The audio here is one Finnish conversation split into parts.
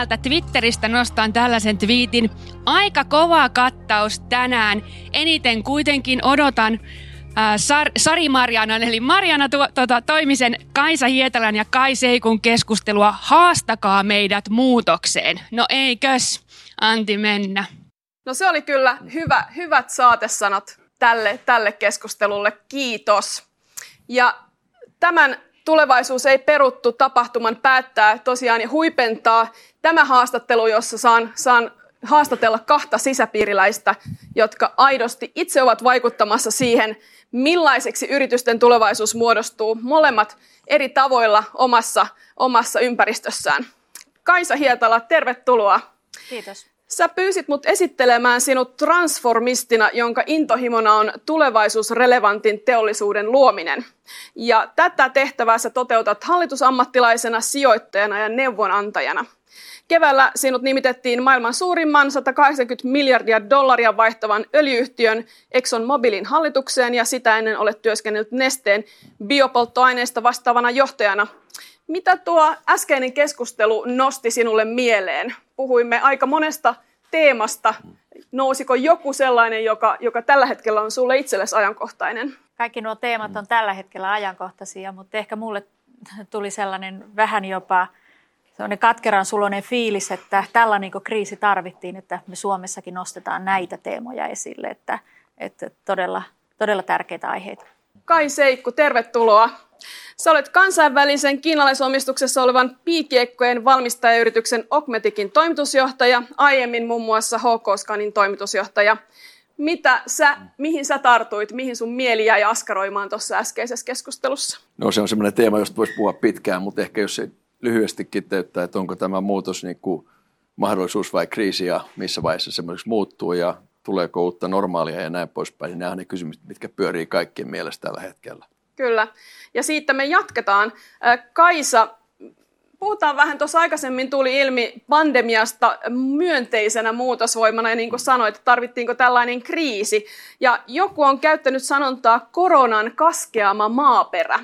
täältä Twitteristä nostan tällaisen twiitin. Aika kova kattaus tänään. Eniten kuitenkin odotan äh, Sar- Sari Marjanan eli Marjana tu- tota, Toimisen, Kaisa Hietalän ja Kai Seikun keskustelua Haastakaa meidät muutokseen. No eikös, Anti mennä. No se oli kyllä hyvä, hyvät saatesanat tälle, tälle keskustelulle. Kiitos. Ja tämän Tulevaisuus ei peruttu tapahtuman päättää tosiaan ja huipentaa tämä haastattelu, jossa saan, saan haastatella kahta sisäpiiriläistä, jotka aidosti itse ovat vaikuttamassa siihen, millaiseksi yritysten tulevaisuus muodostuu molemmat eri tavoilla omassa, omassa ympäristössään. Kaisa Hietala, tervetuloa. Kiitos. Sä pyysit mut esittelemään sinut transformistina, jonka intohimona on tulevaisuusrelevantin teollisuuden luominen. Ja tätä tehtävää sä toteutat hallitusammattilaisena, sijoittajana ja neuvonantajana. Keväällä sinut nimitettiin maailman suurimman 180 miljardia dollaria vaihtavan öljyyhtiön ExxonMobilin hallitukseen ja sitä ennen olet työskennellyt Nesteen biopolttoaineista vastaavana johtajana. Mitä tuo äskeinen keskustelu nosti sinulle mieleen? Puhuimme aika monesta teemasta. Nousiko joku sellainen, joka, joka tällä hetkellä on sulle itsellesi ajankohtainen? Kaikki nuo teemat on tällä hetkellä ajankohtaisia, mutta ehkä mulle tuli sellainen vähän jopa sellainen katkeran suloinen fiilis, että tällainen kriisi tarvittiin, että me Suomessakin nostetaan näitä teemoja esille, että, että todella, todella tärkeitä aiheita. Kai Seikku, tervetuloa. Sä olet kansainvälisen kiinalaisomistuksessa olevan piikiekkojen valmistajayrityksen Okmetikin toimitusjohtaja, aiemmin muun muassa HK Scanin toimitusjohtaja. Mitä sä, mihin sä tartuit, mihin sun mieli jäi askaroimaan tuossa äskeisessä keskustelussa? No se on semmoinen teema, josta voisi puhua pitkään, mutta ehkä jos se lyhyesti kiteyttää, että onko tämä muutos niin kuin mahdollisuus vai kriisi ja missä vaiheessa semmoiseksi muuttuu ja tuleeko uutta normaalia ja näin poispäin. Nämä on ne kysymykset, mitkä pyörii kaikkien mielestä tällä hetkellä. Kyllä. Ja siitä me jatketaan. Kaisa, puhutaan vähän, tuossa aikaisemmin tuli ilmi pandemiasta myönteisenä muutosvoimana, ja niin kuin sanoit, tarvittiinko tällainen kriisi. Ja joku on käyttänyt sanontaa koronan kaskeama maaperä.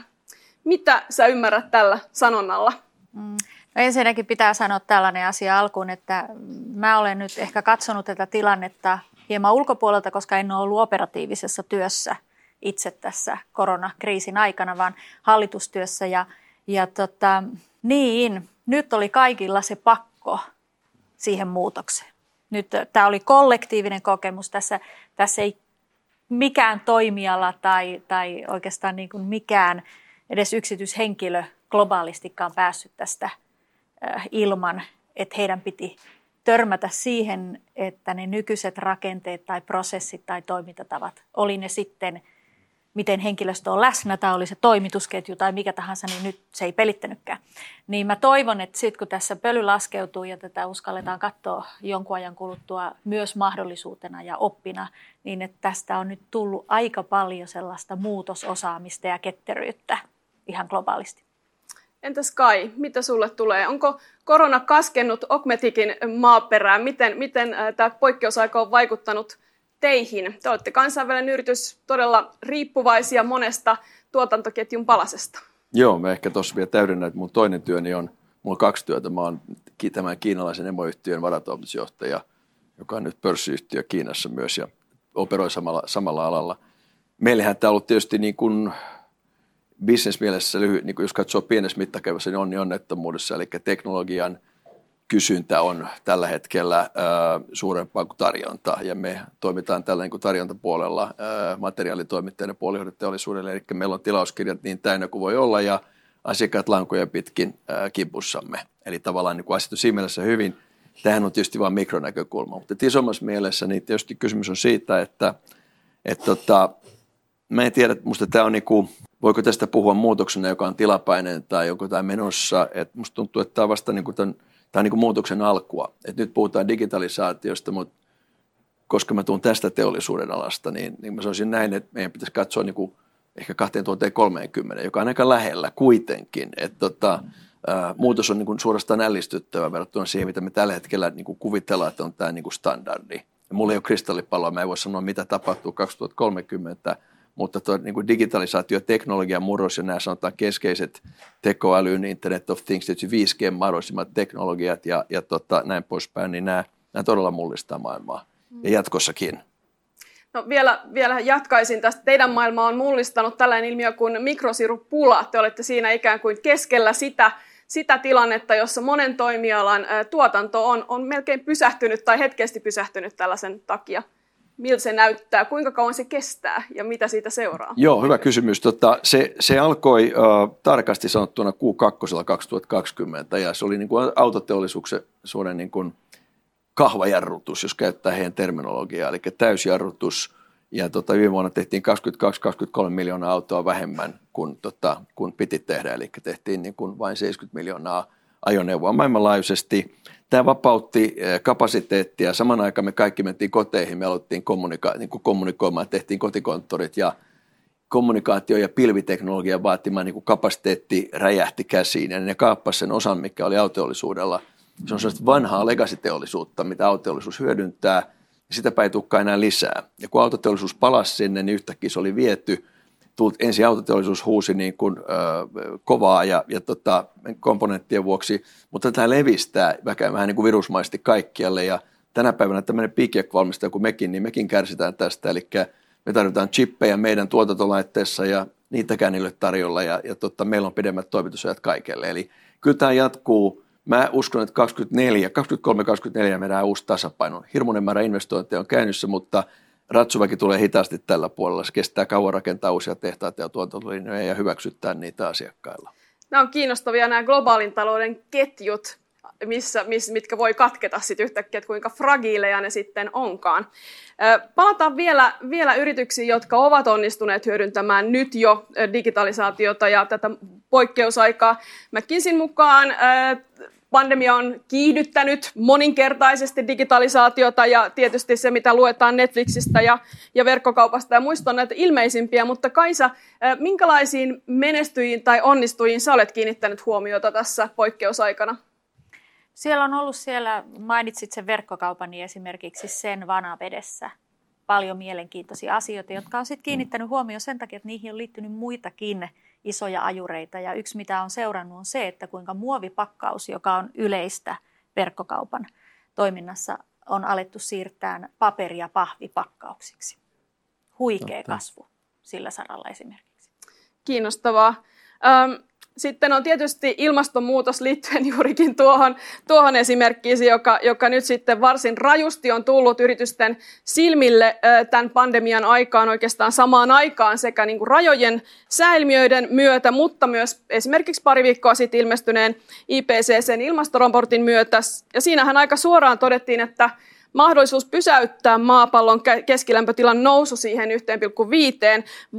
Mitä sä ymmärrät tällä sanonnalla? Mm. No ensinnäkin pitää sanoa tällainen asia alkuun, että mä olen nyt ehkä katsonut tätä tilannetta hieman ulkopuolelta, koska en ole ollut operatiivisessa työssä itse tässä koronakriisin aikana, vaan hallitustyössä. Ja, ja tota, niin, nyt oli kaikilla se pakko siihen muutokseen. Nyt tämä oli kollektiivinen kokemus. Tässä, tässä ei mikään toimiala tai, tai oikeastaan niin kuin mikään edes yksityishenkilö globaalistikaan päässyt tästä ilman, että heidän piti törmätä siihen, että ne nykyiset rakenteet tai prosessit tai toimintatavat, oli ne sitten – miten henkilöstö on läsnä tai oli se toimitusketju tai mikä tahansa, niin nyt se ei pelittänytkään. Niin mä toivon, että sitten kun tässä pöly laskeutuu ja tätä uskalletaan katsoa jonkun ajan kuluttua myös mahdollisuutena ja oppina, niin että tästä on nyt tullut aika paljon sellaista muutososaamista ja ketteryyttä ihan globaalisti. Entäs Kai, mitä sulle tulee? Onko korona kaskennut Okmetikin maaperään? Miten, miten tämä poikkeusaika on vaikuttanut teihin. Te olette kansainvälinen yritys, todella riippuvaisia monesta tuotantoketjun palasesta. Joo, mä ehkä tuossa vielä täydennän, että mun toinen työni on, mulla on kaksi työtä. Mä oon tämän kiinalaisen emoyhtiön varatoimitusjohtaja, joka on nyt pörssiyhtiö Kiinassa myös ja operoi samalla, samalla alalla. Meillähän tämä on ollut tietysti niin kuin bisnesmielessä, lyhy, niin jos katsoo pienessä mittakaavassa, niin onni onnettomuudessa, eli teknologian – kysyntä on tällä hetkellä äh, suurempaa kuin tarjonta ja me toimitaan tällä niin kuin tarjontapuolella äh, materiaalitoimittajien puolihoideteollisuudelle, eli meillä on tilauskirjat niin täynnä kuin voi olla ja asiakkaat lankoja pitkin äh, kipussamme. Eli tavallaan niin kuin on siinä mielessä hyvin. Tähän on tietysti vain mikronäkökulma, mutta isommassa mielessä niin tietysti kysymys on siitä, että et tota, mä en tiedä, että musta tämä on niin kuin, voiko tästä puhua muutoksena, joka on tilapäinen tai joku tai menossa. Et musta tuntuu, että tämä on vasta niin kuin tämän tämä on niin kuin muutoksen alkua. Et nyt puhutaan digitalisaatiosta, mutta koska mä tuun tästä teollisuuden alasta, niin, niin mä sanoisin näin, että meidän pitäisi katsoa niin kuin ehkä 2030, joka on aika lähellä kuitenkin. Että tota, ää, muutos on niin kuin suorastaan ällistyttävä verrattuna siihen, mitä me tällä hetkellä niin kuin kuvitellaan, että on tämä niin kuin standardi. Ja mulla ei ole kristallipalloa, mä en voi sanoa, mitä tapahtuu 2030, mutta tuo niin kuin digitalisaatio, teknologian murros ja nämä sanotaan keskeiset tekoälyn, Internet of Things, tietysti 5G mahdollisimmat teknologiat ja, ja tota, näin poispäin, niin nämä, nämä todella mullistaa maailmaa ja jatkossakin. No vielä, vielä jatkaisin tästä. Teidän maailma on mullistanut tällainen ilmiö kuin mikrosirupula. Te olette siinä ikään kuin keskellä sitä, sitä tilannetta, jossa monen toimialan tuotanto on, on melkein pysähtynyt tai hetkesti pysähtynyt tällaisen takia. Miltä se näyttää, kuinka kauan se kestää ja mitä siitä seuraa? Joo, hyvä kysymys. Tota, se, se alkoi uh, tarkasti sanottuna Q2 2020 ja se oli niin kuin autoteollisuuden niin kuin kahvajarrutus, jos käyttää heidän terminologiaa, eli täysjarrutus. Ja tota, viime vuonna tehtiin 22-23 miljoonaa autoa vähemmän kuin, tota, kuin piti tehdä, eli tehtiin niin kuin vain 70 miljoonaa ajoneuvoa maailmanlaajuisesti. Tämä vapautti eh, kapasiteettia. Saman aikaan me kaikki mentiin koteihin, me aloittiin kommunika- niin kuin kommunikoimaan, tehtiin kotikonttorit ja kommunikaatio- ja pilviteknologian vaatimaan niin kuin kapasiteetti räjähti käsiin ja ne kaappasivat sen osan, mikä oli autoollisuudella – se on sellaista vanhaa legacy-teollisuutta, mitä autoteollisuus hyödyntää, ja sitäpä ei tulekaan enää lisää. Ja kun autoteollisuus palasi sinne, niin yhtäkkiä se oli viety. Tult, ensin autoteollisuus huusi niin kuin, ö, kovaa ja, ja tota, komponenttien vuoksi, mutta tämä levistää vähän, vähän niin kuin virusmaisesti kaikkialle. Ja tänä päivänä tämmöinen piikkiekvalmistaja kuin mekin, niin mekin kärsitään tästä. Eli me tarvitaan chippejä meidän tuotantolaitteessa ja niitäkään niille tarjolla ja, ja tota, meillä on pidemmät toimitusajat kaikelle. Eli kyllä tämä jatkuu Mä uskon, että 24, 23-24 mennään uusi tasapaino. Hirmuinen määrä investointeja on käynnissä, mutta ratsuväki tulee hitaasti tällä puolella. Se kestää kauan rakentaa uusia tehtaita ja tuotantolinjoja ja hyväksyttää niitä asiakkailla. Nämä on kiinnostavia nämä globaalin talouden ketjut, missä, miss, mitkä voi katketa sitten yhtäkkiä, että kuinka fragiileja ne sitten onkaan. Palataan vielä, vielä yrityksiin, jotka ovat onnistuneet hyödyntämään nyt jo digitalisaatiota ja tätä poikkeusaikaa. McKinseyn mukaan pandemia on kiihdyttänyt moninkertaisesti digitalisaatiota ja tietysti se, mitä luetaan Netflixistä ja, ja verkkokaupasta ja muista on näitä ilmeisimpiä, mutta Kaisa, minkälaisiin menestyjiin tai onnistujiin sä olet kiinnittänyt huomiota tässä poikkeusaikana? Siellä on ollut siellä, mainitsit sen verkkokaupan, niin esimerkiksi sen vanavedessä paljon mielenkiintoisia asioita, jotka on sitten kiinnittänyt huomioon sen takia, että niihin on liittynyt muitakin isoja ajureita. Ja yksi, mitä on seurannut, on se, että kuinka muovipakkaus, joka on yleistä verkkokaupan toiminnassa, on alettu siirtää paperi- ja pahvipakkauksiksi. Huikea kasvu sillä saralla esimerkiksi. Kiinnostavaa. Ähm, sitten on tietysti ilmastonmuutos liittyen juurikin tuohon, tuohon esimerkkiin, joka, joka nyt sitten varsin rajusti on tullut yritysten silmille tämän pandemian aikaan oikeastaan samaan aikaan sekä niin kuin rajojen säilmiöiden myötä, mutta myös esimerkiksi pari viikkoa sitten ilmestyneen IPCCn ilmastoraportin myötä. Ja siinähän aika suoraan todettiin, että mahdollisuus pysäyttää maapallon keskilämpötilan nousu siihen 1,5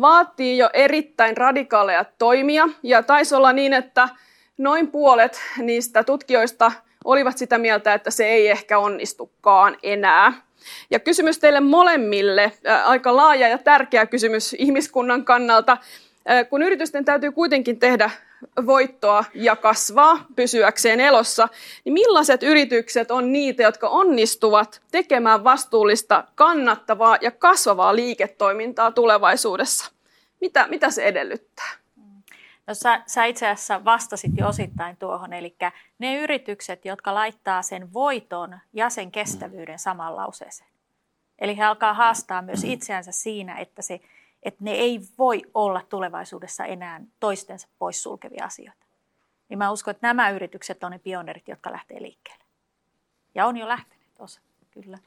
vaatii jo erittäin radikaaleja toimia. Ja taisi olla niin, että noin puolet niistä tutkijoista olivat sitä mieltä, että se ei ehkä onnistukaan enää. Ja kysymys teille molemmille, aika laaja ja tärkeä kysymys ihmiskunnan kannalta. Kun yritysten täytyy kuitenkin tehdä voittoa ja kasvaa pysyäkseen elossa, niin millaiset yritykset on niitä, jotka onnistuvat tekemään vastuullista, kannattavaa ja kasvavaa liiketoimintaa tulevaisuudessa? Mitä, mitä se edellyttää? No, sä, sä itse asiassa vastasit jo osittain tuohon, eli ne yritykset, jotka laittaa sen voiton ja sen kestävyyden samaan lauseeseen. Eli he alkaa haastaa myös itseänsä siinä, että se että ne ei voi olla tulevaisuudessa enää toistensa poissulkevia asioita. Niin mä uskon, että nämä yritykset on ne pioneerit, jotka lähtee liikkeelle. Ja on jo lähtenyt osa, kyllä.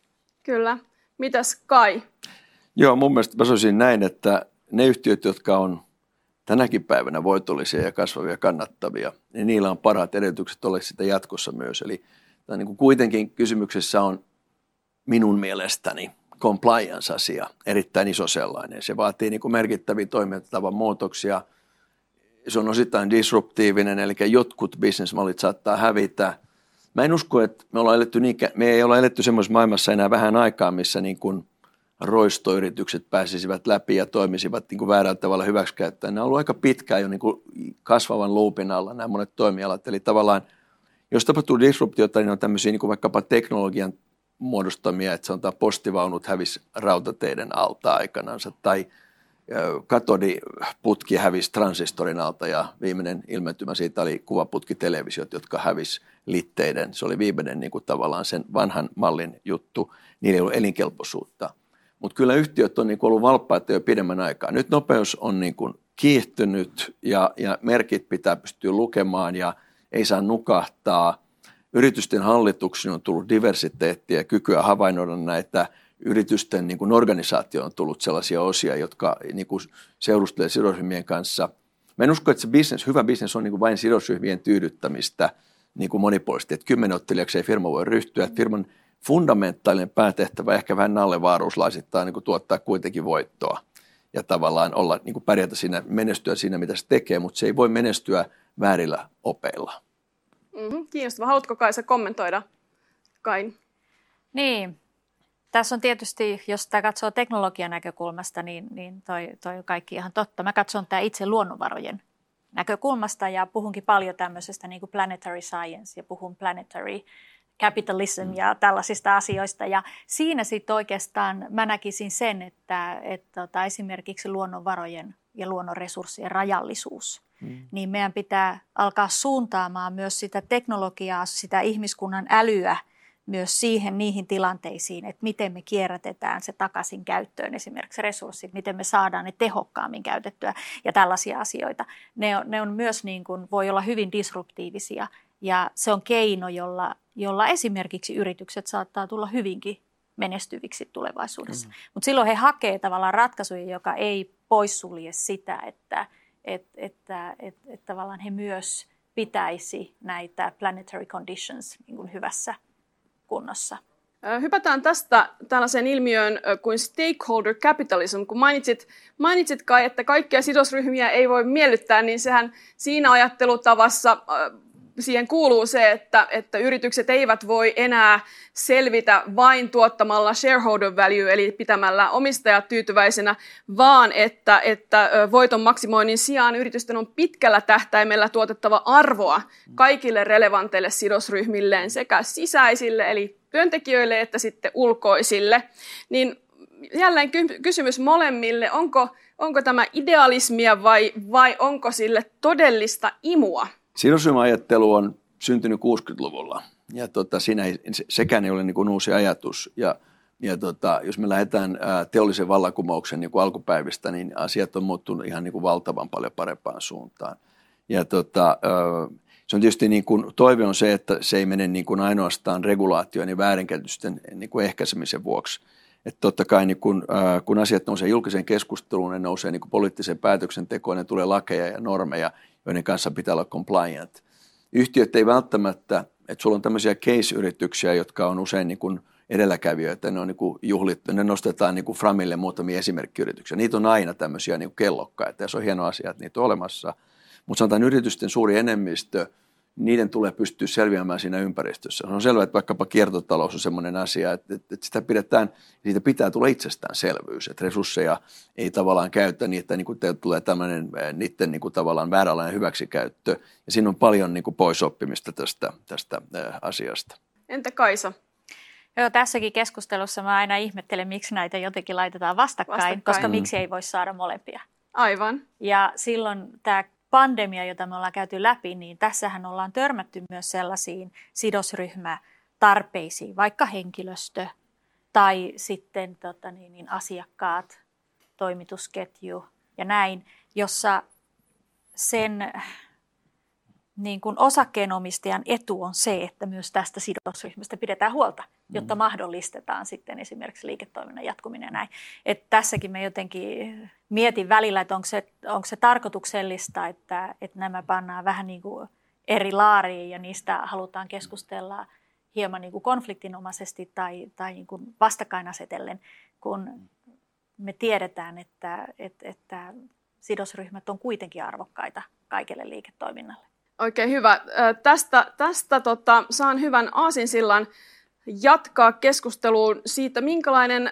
Kyllä. Mitäs Kai? Joo, mun mielestä mä sanoisin näin, että ne yhtiöt, jotka on tänäkin päivänä voitollisia ja kasvavia kannattavia, niin niillä on parhaat edellytykset olla sitä jatkossa myös. Eli niin kuin kuitenkin kysymyksessä on minun mielestäni compliance-asia, erittäin iso sellainen. Se vaatii niin kuin merkittäviä toimintatavan muutoksia. Se on osittain disruptiivinen, eli jotkut bisnesmallit saattaa hävitä. Mä en usko, että me, ollaan eletty niin, me ei olla eletty semmoisessa maailmassa enää vähän aikaa, missä niin kuin roistoyritykset pääsisivät läpi ja toimisivat niin kuin väärällä tavalla hyväksikäyttäen. Ne on ollut aika pitkään jo niin kuin kasvavan luupin alla nämä monet toimialat. Eli tavallaan, jos tapahtuu disruptiota, niin on tämmöisiä niin kuin vaikkapa teknologian muodostamia, että sanotaan postivaunut hävisi rautateiden alta aikanansa tai katodiputki hävisi transistorin alta ja viimeinen ilmentymä siitä oli kuvaputkitelevisiot, jotka hävisi litteiden. Se oli viimeinen niin kuin tavallaan sen vanhan mallin juttu. Niillä ei ollut elinkelpoisuutta. Mutta kyllä yhtiöt on niin kuin ollut valppaita jo pidemmän aikaa. Nyt nopeus on niin kuin kiihtynyt ja, ja merkit pitää pystyä lukemaan ja ei saa nukahtaa. Yritysten hallituksiin on tullut diversiteettiä ja kykyä havainnoida näitä yritysten niin kuin organisaatio on tullut sellaisia osia, jotka niin kuin seurustelee sidosryhmien kanssa. Mä en usko, että se business, hyvä bisnes on niin kuin vain sidosryhmien tyydyttämistä niin kuin monipuolisesti, että kymmenen ottelijaksi ei firma voi ryhtyä. Että firman fundamentaalinen päätehtävä, ehkä vähän nallevaaruuslaisittain niin kuin tuottaa kuitenkin voittoa ja tavallaan olla, niin kuin pärjätä siinä, menestyä siinä, mitä se tekee, mutta se ei voi menestyä väärillä opeilla. Mm-hmm, kiinnostavaa. Haluatko Kaisa kommentoida? Kain. Niin, tässä on tietysti, jos tämä katsoo teknologian näkökulmasta, niin, niin toi, toi on kaikki ihan totta. Mä katson tämä itse luonnonvarojen näkökulmasta ja puhunkin paljon tämmöisestä niin kuin planetary science ja puhun planetary capitalism mm. ja tällaisista asioista. Ja siinä sitten oikeastaan mä näkisin sen, että, että tota, esimerkiksi luonnonvarojen ja luonnonresurssien rajallisuus, mm. niin meidän pitää alkaa suuntaamaan myös sitä teknologiaa, sitä ihmiskunnan älyä – myös siihen niihin tilanteisiin, että miten me kierrätetään se takaisin käyttöön, esimerkiksi resurssit, miten me saadaan ne tehokkaammin käytettyä ja tällaisia asioita. Ne on, ne on myös niin kuin, voi olla hyvin disruptiivisia ja se on keino, jolla, jolla esimerkiksi yritykset saattaa tulla hyvinkin menestyviksi tulevaisuudessa. Mm. Mutta silloin he hakee tavallaan ratkaisuja, joka ei poissulje sitä, että et, että et, et tavallaan he myös pitäisi näitä planetary conditions niin kuin hyvässä kunnossa. Hypätään tästä tällaiseen ilmiöön kuin stakeholder capitalism. Kun mainitsit, mainitsit kai, että kaikkia sidosryhmiä ei voi miellyttää, niin sehän siinä ajattelutavassa siihen kuuluu se, että, että yritykset eivät voi enää selvitä vain tuottamalla shareholder value, eli pitämällä omistajat tyytyväisenä, vaan että, että voiton maksimoinnin sijaan yritysten on pitkällä tähtäimellä tuotettava arvoa kaikille relevanteille sidosryhmilleen sekä sisäisille, eli työntekijöille, että sitten ulkoisille. Niin jälleen kysymys molemmille, onko, onko tämä idealismia vai, vai onko sille todellista imua? Sidosryhmäajattelu on syntynyt 60-luvulla ja tota, siinä ei, sekään ei ole niin kuin uusi ajatus. Ja, ja tota, jos me lähdetään ää, teollisen vallankumouksen niin kuin alkupäivistä, niin asiat on muuttunut ihan niin kuin valtavan paljon parempaan suuntaan. Ja tota, se on tietysti niin kuin, toive on se, että se ei mene niin kuin ainoastaan regulaatioon ja väärinkäytösten niin kuin ehkäisemisen vuoksi. Että totta kai niin kun, kun asiat nousee julkiseen keskusteluun, ne nousee niin poliittiseen päätöksentekoon, ne tulee lakeja ja normeja, joiden kanssa pitää olla compliant. Yhtiöt ei välttämättä, että sulla on tämmöisiä case-yrityksiä, jotka on usein niin kuin edelläkävijöitä, ne on niin kuin juhlit, ne nostetaan niin kuin Framille muutamia esimerkkiyrityksiä. Niitä on aina tämmöisiä niin kuin kellokkaita ja se on hieno asia, että niitä on olemassa. Mutta sanotaan yritysten suuri enemmistö – niiden tulee pystyä selviämään siinä ympäristössä. Se on selvää, että vaikkapa kiertotalous on sellainen asia, että, että sitä pidetään, siitä pitää tulla itsestäänselvyys, että resursseja ei tavallaan käytä niin, että niin kuin tulee tämmöinen niiden niin kuin tavallaan vääränlainen hyväksikäyttö. Ja siinä on paljon niin kuin poisoppimista tästä, tästä asiasta. Entä Kaisa? Joo, tässäkin keskustelussa mä aina ihmettelen, miksi näitä jotenkin laitetaan vastakkain, vastakkain. koska mm. miksi ei voi saada molempia. Aivan. Ja silloin tämä pandemia, jota me ollaan käyty läpi, niin tässähän ollaan törmätty myös sellaisiin sidosryhmätarpeisiin, vaikka henkilöstö tai sitten tota niin, niin asiakkaat, toimitusketju ja näin, jossa sen niin kuin osakkeenomistajan etu on se, että myös tästä sidosryhmästä pidetään huolta, jotta mm. mahdollistetaan sitten esimerkiksi liiketoiminnan jatkuminen ja näin. Et tässäkin me jotenkin mietin välillä, että onko se, onko se tarkoituksellista, että, että nämä pannaan vähän niin kuin eri laariin ja niistä halutaan keskustella hieman niin kuin konfliktinomaisesti tai, tai niin kuin vastakkainasetellen, kun me tiedetään, että, että, että sidosryhmät on kuitenkin arvokkaita kaikelle liiketoiminnalle. Oikein hyvä. Tästä, tästä tota, saan hyvän aasinsillan jatkaa keskusteluun siitä, minkälainen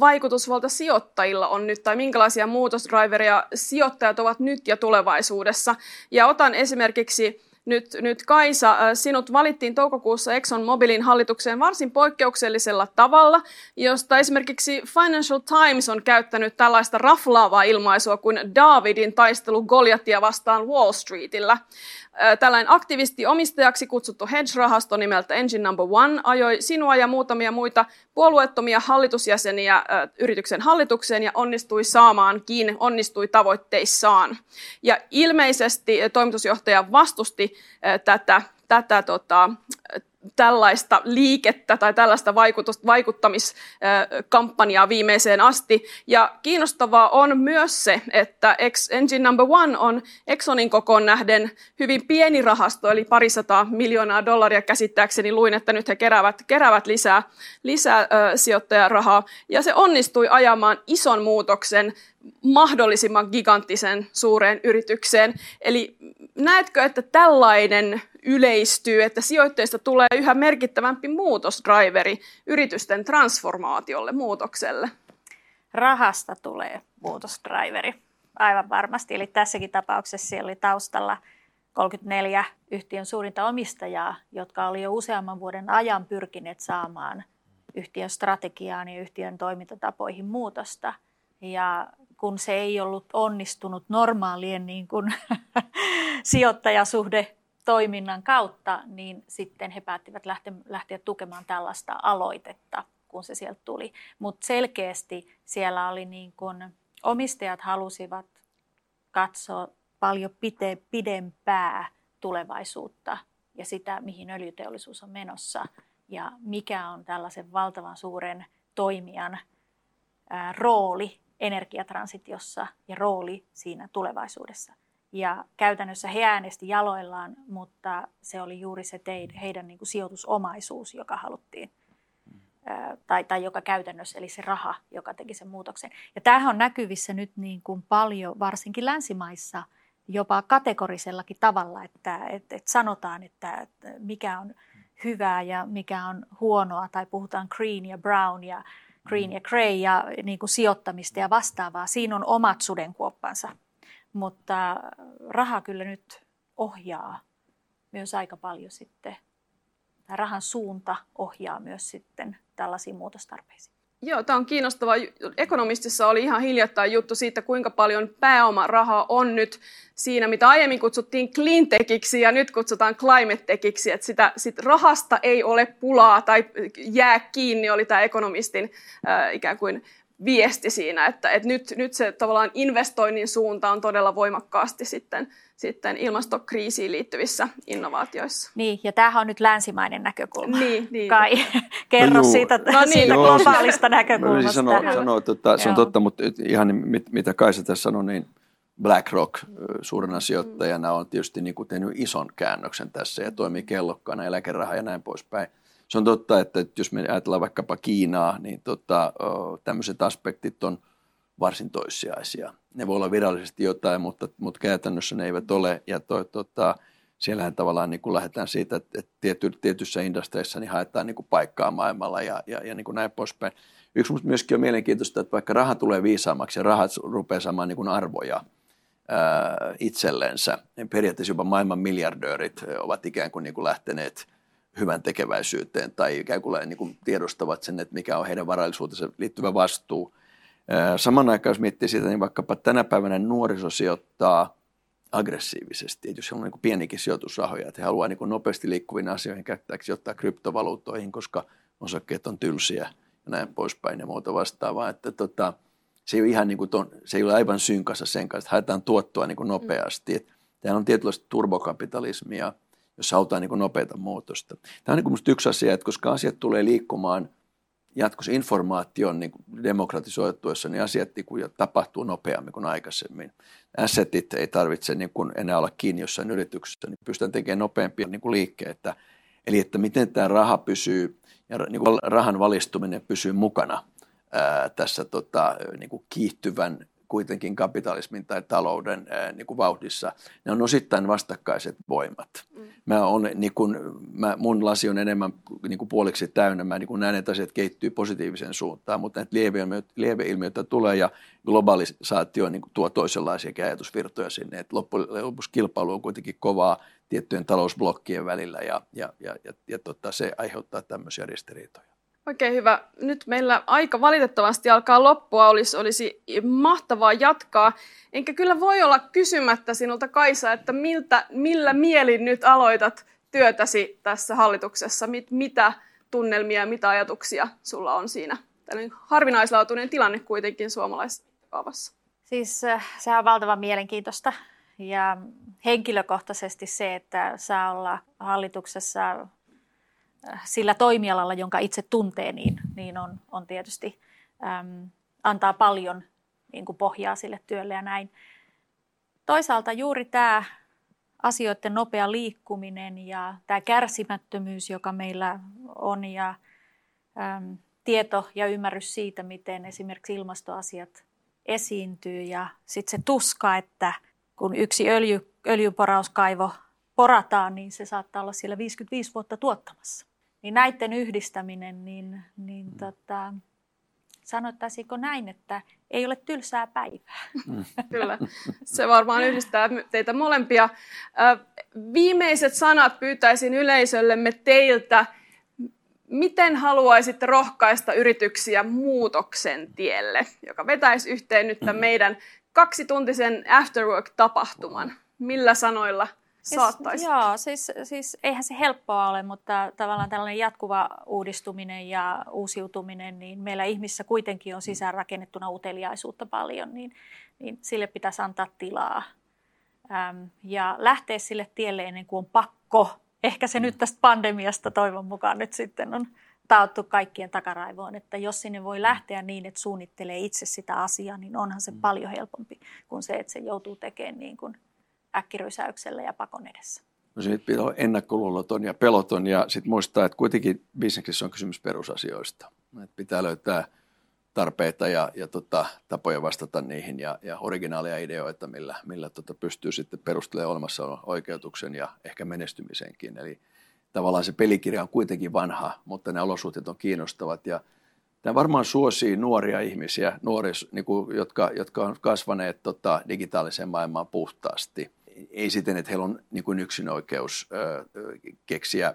vaikutusvalta sijoittajilla on nyt tai minkälaisia muutosdriveria sijoittajat ovat nyt ja tulevaisuudessa. Ja otan esimerkiksi nyt, nyt Kaisa, sinut valittiin toukokuussa Exxon Mobilin hallitukseen varsin poikkeuksellisella tavalla, josta esimerkiksi Financial Times on käyttänyt tällaista raflaavaa ilmaisua kuin Davidin taistelu Goliatia vastaan Wall Streetillä. Tällainen aktivisti omistajaksi kutsuttu hedge-rahasto nimeltä Engine Number One ajoi sinua ja muutamia muita puolueettomia hallitusjäseniä yrityksen hallitukseen ja onnistui saamaankin, onnistui tavoitteissaan. Ja ilmeisesti toimitusjohtaja vastusti tätä, tätä tota, tällaista liikettä tai tällaista vaikuttamiskampanjaa viimeiseen asti. Ja kiinnostavaa on myös se, että Engine Number One on Exxonin kokoon nähden hyvin pieni rahasto, eli parisataa miljoonaa dollaria käsittääkseni. Luin, että nyt he keräävät, keräävät lisää, lisää ö, sijoittajarahaa. Ja se onnistui ajamaan ison muutoksen mahdollisimman giganttisen suureen yritykseen. Eli näetkö, että tällainen yleistyy, että sijoitteista tulee yhä merkittävämpi muutosdriveri yritysten transformaatiolle, muutokselle? Rahasta tulee muutosdriveri, aivan varmasti. Eli tässäkin tapauksessa siellä oli taustalla 34 yhtiön suurinta omistajaa, jotka oli jo useamman vuoden ajan pyrkineet saamaan yhtiön strategiaan ja yhtiön toimintatapoihin muutosta. Ja kun se ei ollut onnistunut normaalien niin kuin, sijoittajasuhde toiminnan kautta, niin sitten he päättivät lähteä, lähteä tukemaan tällaista aloitetta, kun se sieltä tuli. Mutta selkeästi siellä oli niin kun, omistajat halusivat katsoa paljon pite, pidempää tulevaisuutta ja sitä, mihin öljyteollisuus on menossa ja mikä on tällaisen valtavan suuren toimijan ää, rooli energiatransitiossa ja rooli siinä tulevaisuudessa. Ja käytännössä he äänesti jaloillaan, mutta se oli juuri se teid, heidän niin kuin sijoitusomaisuus, joka haluttiin, ää, tai, tai joka käytännössä, eli se raha, joka teki sen muutoksen. Ja tämähän on näkyvissä nyt niin kuin paljon, varsinkin länsimaissa, jopa kategorisellakin tavalla, että, että, että sanotaan, että, että mikä on hyvää ja mikä on huonoa, tai puhutaan green ja brown ja green ja gray ja niin kuin sijoittamista ja vastaavaa. Siinä on omat sudenkuoppansa mutta raha kyllä nyt ohjaa myös aika paljon sitten, tai rahan suunta ohjaa myös sitten tällaisiin muutostarpeisiin. Joo, tämä on kiinnostavaa. Ekonomistissa oli ihan hiljattain juttu siitä, kuinka paljon pääomarahaa on nyt siinä, mitä aiemmin kutsuttiin cleantechiksi ja nyt kutsutaan climate techiksi. Että sitä, sit rahasta ei ole pulaa tai jää kiinni, oli tämä ekonomistin äh, ikään kuin viesti siinä, että, että nyt, nyt se tavallaan investoinnin suunta on todella voimakkaasti sitten, sitten ilmastokriisiin liittyvissä innovaatioissa. Niin, ja tämähän on nyt länsimainen näkökulma. Niin, niin. Kai, kerro no siitä, no niin, siitä globaalista näkökulmasta. Mä sanoa, sanoa että se on totta, mutta ihan mit, mitä Kaisa tässä sanoi, niin BlackRock suurena sijoittajana on tietysti niin kuin tehnyt ison käännöksen tässä ja toimii kellokkaana, eläkeraha ja näin poispäin se on totta, että jos me ajatellaan vaikkapa Kiinaa, niin tota, tämmöiset aspektit on varsin toissijaisia. Ne voi olla virallisesti jotain, mutta, mutta käytännössä ne eivät ole. Ja to, tota, siellähän tavallaan niin kuin lähdetään siitä, että, tiety, tietyissä industreissa niin haetaan niin kuin paikkaa maailmalla ja, ja, ja niin kuin näin poispäin. Yksi minusta myöskin on mielenkiintoista, että vaikka raha tulee viisaammaksi ja rahat rupeaa saamaan niin kuin arvoja ää, itsellensä, niin periaatteessa jopa maailman miljardöörit ovat ikään kuin, niin kuin lähteneet – hyvän tekeväisyyteen tai ikään kuin, niin kuin tiedostavat sen, että mikä on heidän varallisuutensa liittyvä vastuu. Saman aikaan, jos miettii sitä, niin vaikkapa tänä päivänä nuoriso sijoittaa aggressiivisesti, että jos on niin pienikin sijoitusrahoja, että he haluaa niin nopeasti liikkuviin asioihin käyttää, sijoittaa kryptovaluuttoihin, koska osakkeet on tylsiä ja näin poispäin ja muuta vastaavaa. Että tota, se ei ole ihan niin kuin ton, se ei ole aivan synkassa sen kanssa, että haetaan tuottoa niin kuin nopeasti. Tämä on tietynlaista turbokapitalismia – jossa halutaan niin nopeata muutosta. Tämä on niin yksi asia, että koska asiat tulee liikkumaan jatkossa informaation niin demokratisoituessa, niin asiat niin kuin tapahtuu nopeammin kuin aikaisemmin. Assetit ei tarvitse niin kuin enää olla kiinni jossain yrityksessä, niin pystytään tekemään nopeampia niin kuin liikkeitä. Eli että miten tämä raha pysyy ja niin kuin rahan valistuminen pysyy mukana ää, tässä tota, niin kuin kiihtyvän kuitenkin kapitalismin tai talouden ää, niin kuin vauhdissa. Ne on osittain vastakkaiset voimat. Mm. Mä on, niin kuin, mä, mun lasi on enemmän niin kuin puoliksi täynnä. Mä niin kuin näen, että asiat kehittyy positiiviseen suuntaan, mutta näitä lieveilmiöitä, lieveilmiöitä tulee ja globalisaatio niin kuin tuo toisenlaisia ajatusvirtoja sinne. Et loppujen lopuksi kilpailu on kuitenkin kovaa tiettyjen talousblokkien välillä ja, ja, ja, ja, ja tota, se aiheuttaa tämmöisiä ristiriitoja. Oikein hyvä. Nyt meillä aika valitettavasti alkaa loppua. Olisi, olisi mahtavaa jatkaa. Enkä kyllä voi olla kysymättä sinulta Kaisa, että miltä, millä mielin nyt aloitat työtäsi tässä hallituksessa? Mit, mitä tunnelmia ja mitä ajatuksia sulla on siinä? Tällainen harvinaislaatuinen tilanne kuitenkin suomalaiskaavassa. Siis äh, se on valtavan mielenkiintoista. Ja henkilökohtaisesti se, että saa olla hallituksessa sillä toimialalla, jonka itse tuntee, niin, niin on, on tietysti äm, antaa paljon niin kuin pohjaa sille työlle ja näin. Toisaalta juuri tämä asioiden nopea liikkuminen ja tämä kärsimättömyys, joka meillä on ja äm, tieto ja ymmärrys siitä, miten esimerkiksi ilmastoasiat esiintyy ja sitten se tuska, että kun yksi öljy, öljyporauskaivo porataan, niin se saattaa olla siellä 55 vuotta tuottamassa. Niin näiden yhdistäminen, niin, niin mm. tota, sanottaisiko näin, että ei ole tylsää päivää. Mm. Kyllä, se varmaan yhdistää teitä molempia. Viimeiset sanat pyytäisin yleisöllemme teiltä. Miten haluaisitte rohkaista yrityksiä muutoksen tielle, joka vetäisi yhteen nyt tämän mm. meidän kaksituntisen afterwork-tapahtuman? Millä sanoilla saattaisi. Joo, siis, siis eihän se helppoa ole, mutta tavallaan tällainen jatkuva uudistuminen ja uusiutuminen, niin meillä ihmissä kuitenkin on sisäänrakennettuna uteliaisuutta paljon, niin, niin sille pitäisi antaa tilaa. Äm, ja lähteä sille tielle ennen kuin on pakko. Ehkä se nyt tästä pandemiasta toivon mukaan nyt sitten on taottu kaikkien takaraivoon, että jos sinne voi lähteä niin, että suunnittelee itse sitä asiaa, niin onhan se mm. paljon helpompi kuin se, että se joutuu tekemään niin kuin äkkirysäyksellä ja pakon edessä. No se pitää olla ennakkoluuloton ja peloton ja sitten muistaa, että kuitenkin bisneksessä on kysymys perusasioista. Et pitää löytää tarpeita ja, ja tota, tapoja vastata niihin ja, ja originaaleja ideoita, millä, millä tota pystyy sitten perustelemaan olemassa oikeutuksen ja ehkä menestymisenkin. Eli tavallaan se pelikirja on kuitenkin vanha, mutta nämä olosuhteet on kiinnostavat ja Tämä varmaan suosii nuoria ihmisiä, nuoris, niin kuin, jotka, jotka on kasvaneet tota, digitaaliseen maailmaan puhtaasti ei siten, että heillä on niin kuin yksin oikeus ö, keksiä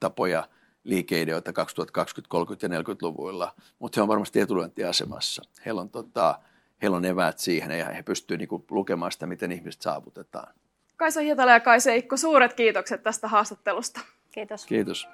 tapoja liikeideoita 2020, 30 ja 40-luvuilla, mutta he on varmasti etulyöntiasemassa. Heillä on, tota, heillä on eväät siihen ja he pystyvät niin lukemaan sitä, miten ihmiset saavutetaan. Kaisa Hietala ja Kaisa Ikko, suuret kiitokset tästä haastattelusta. Kiitos. Kiitos.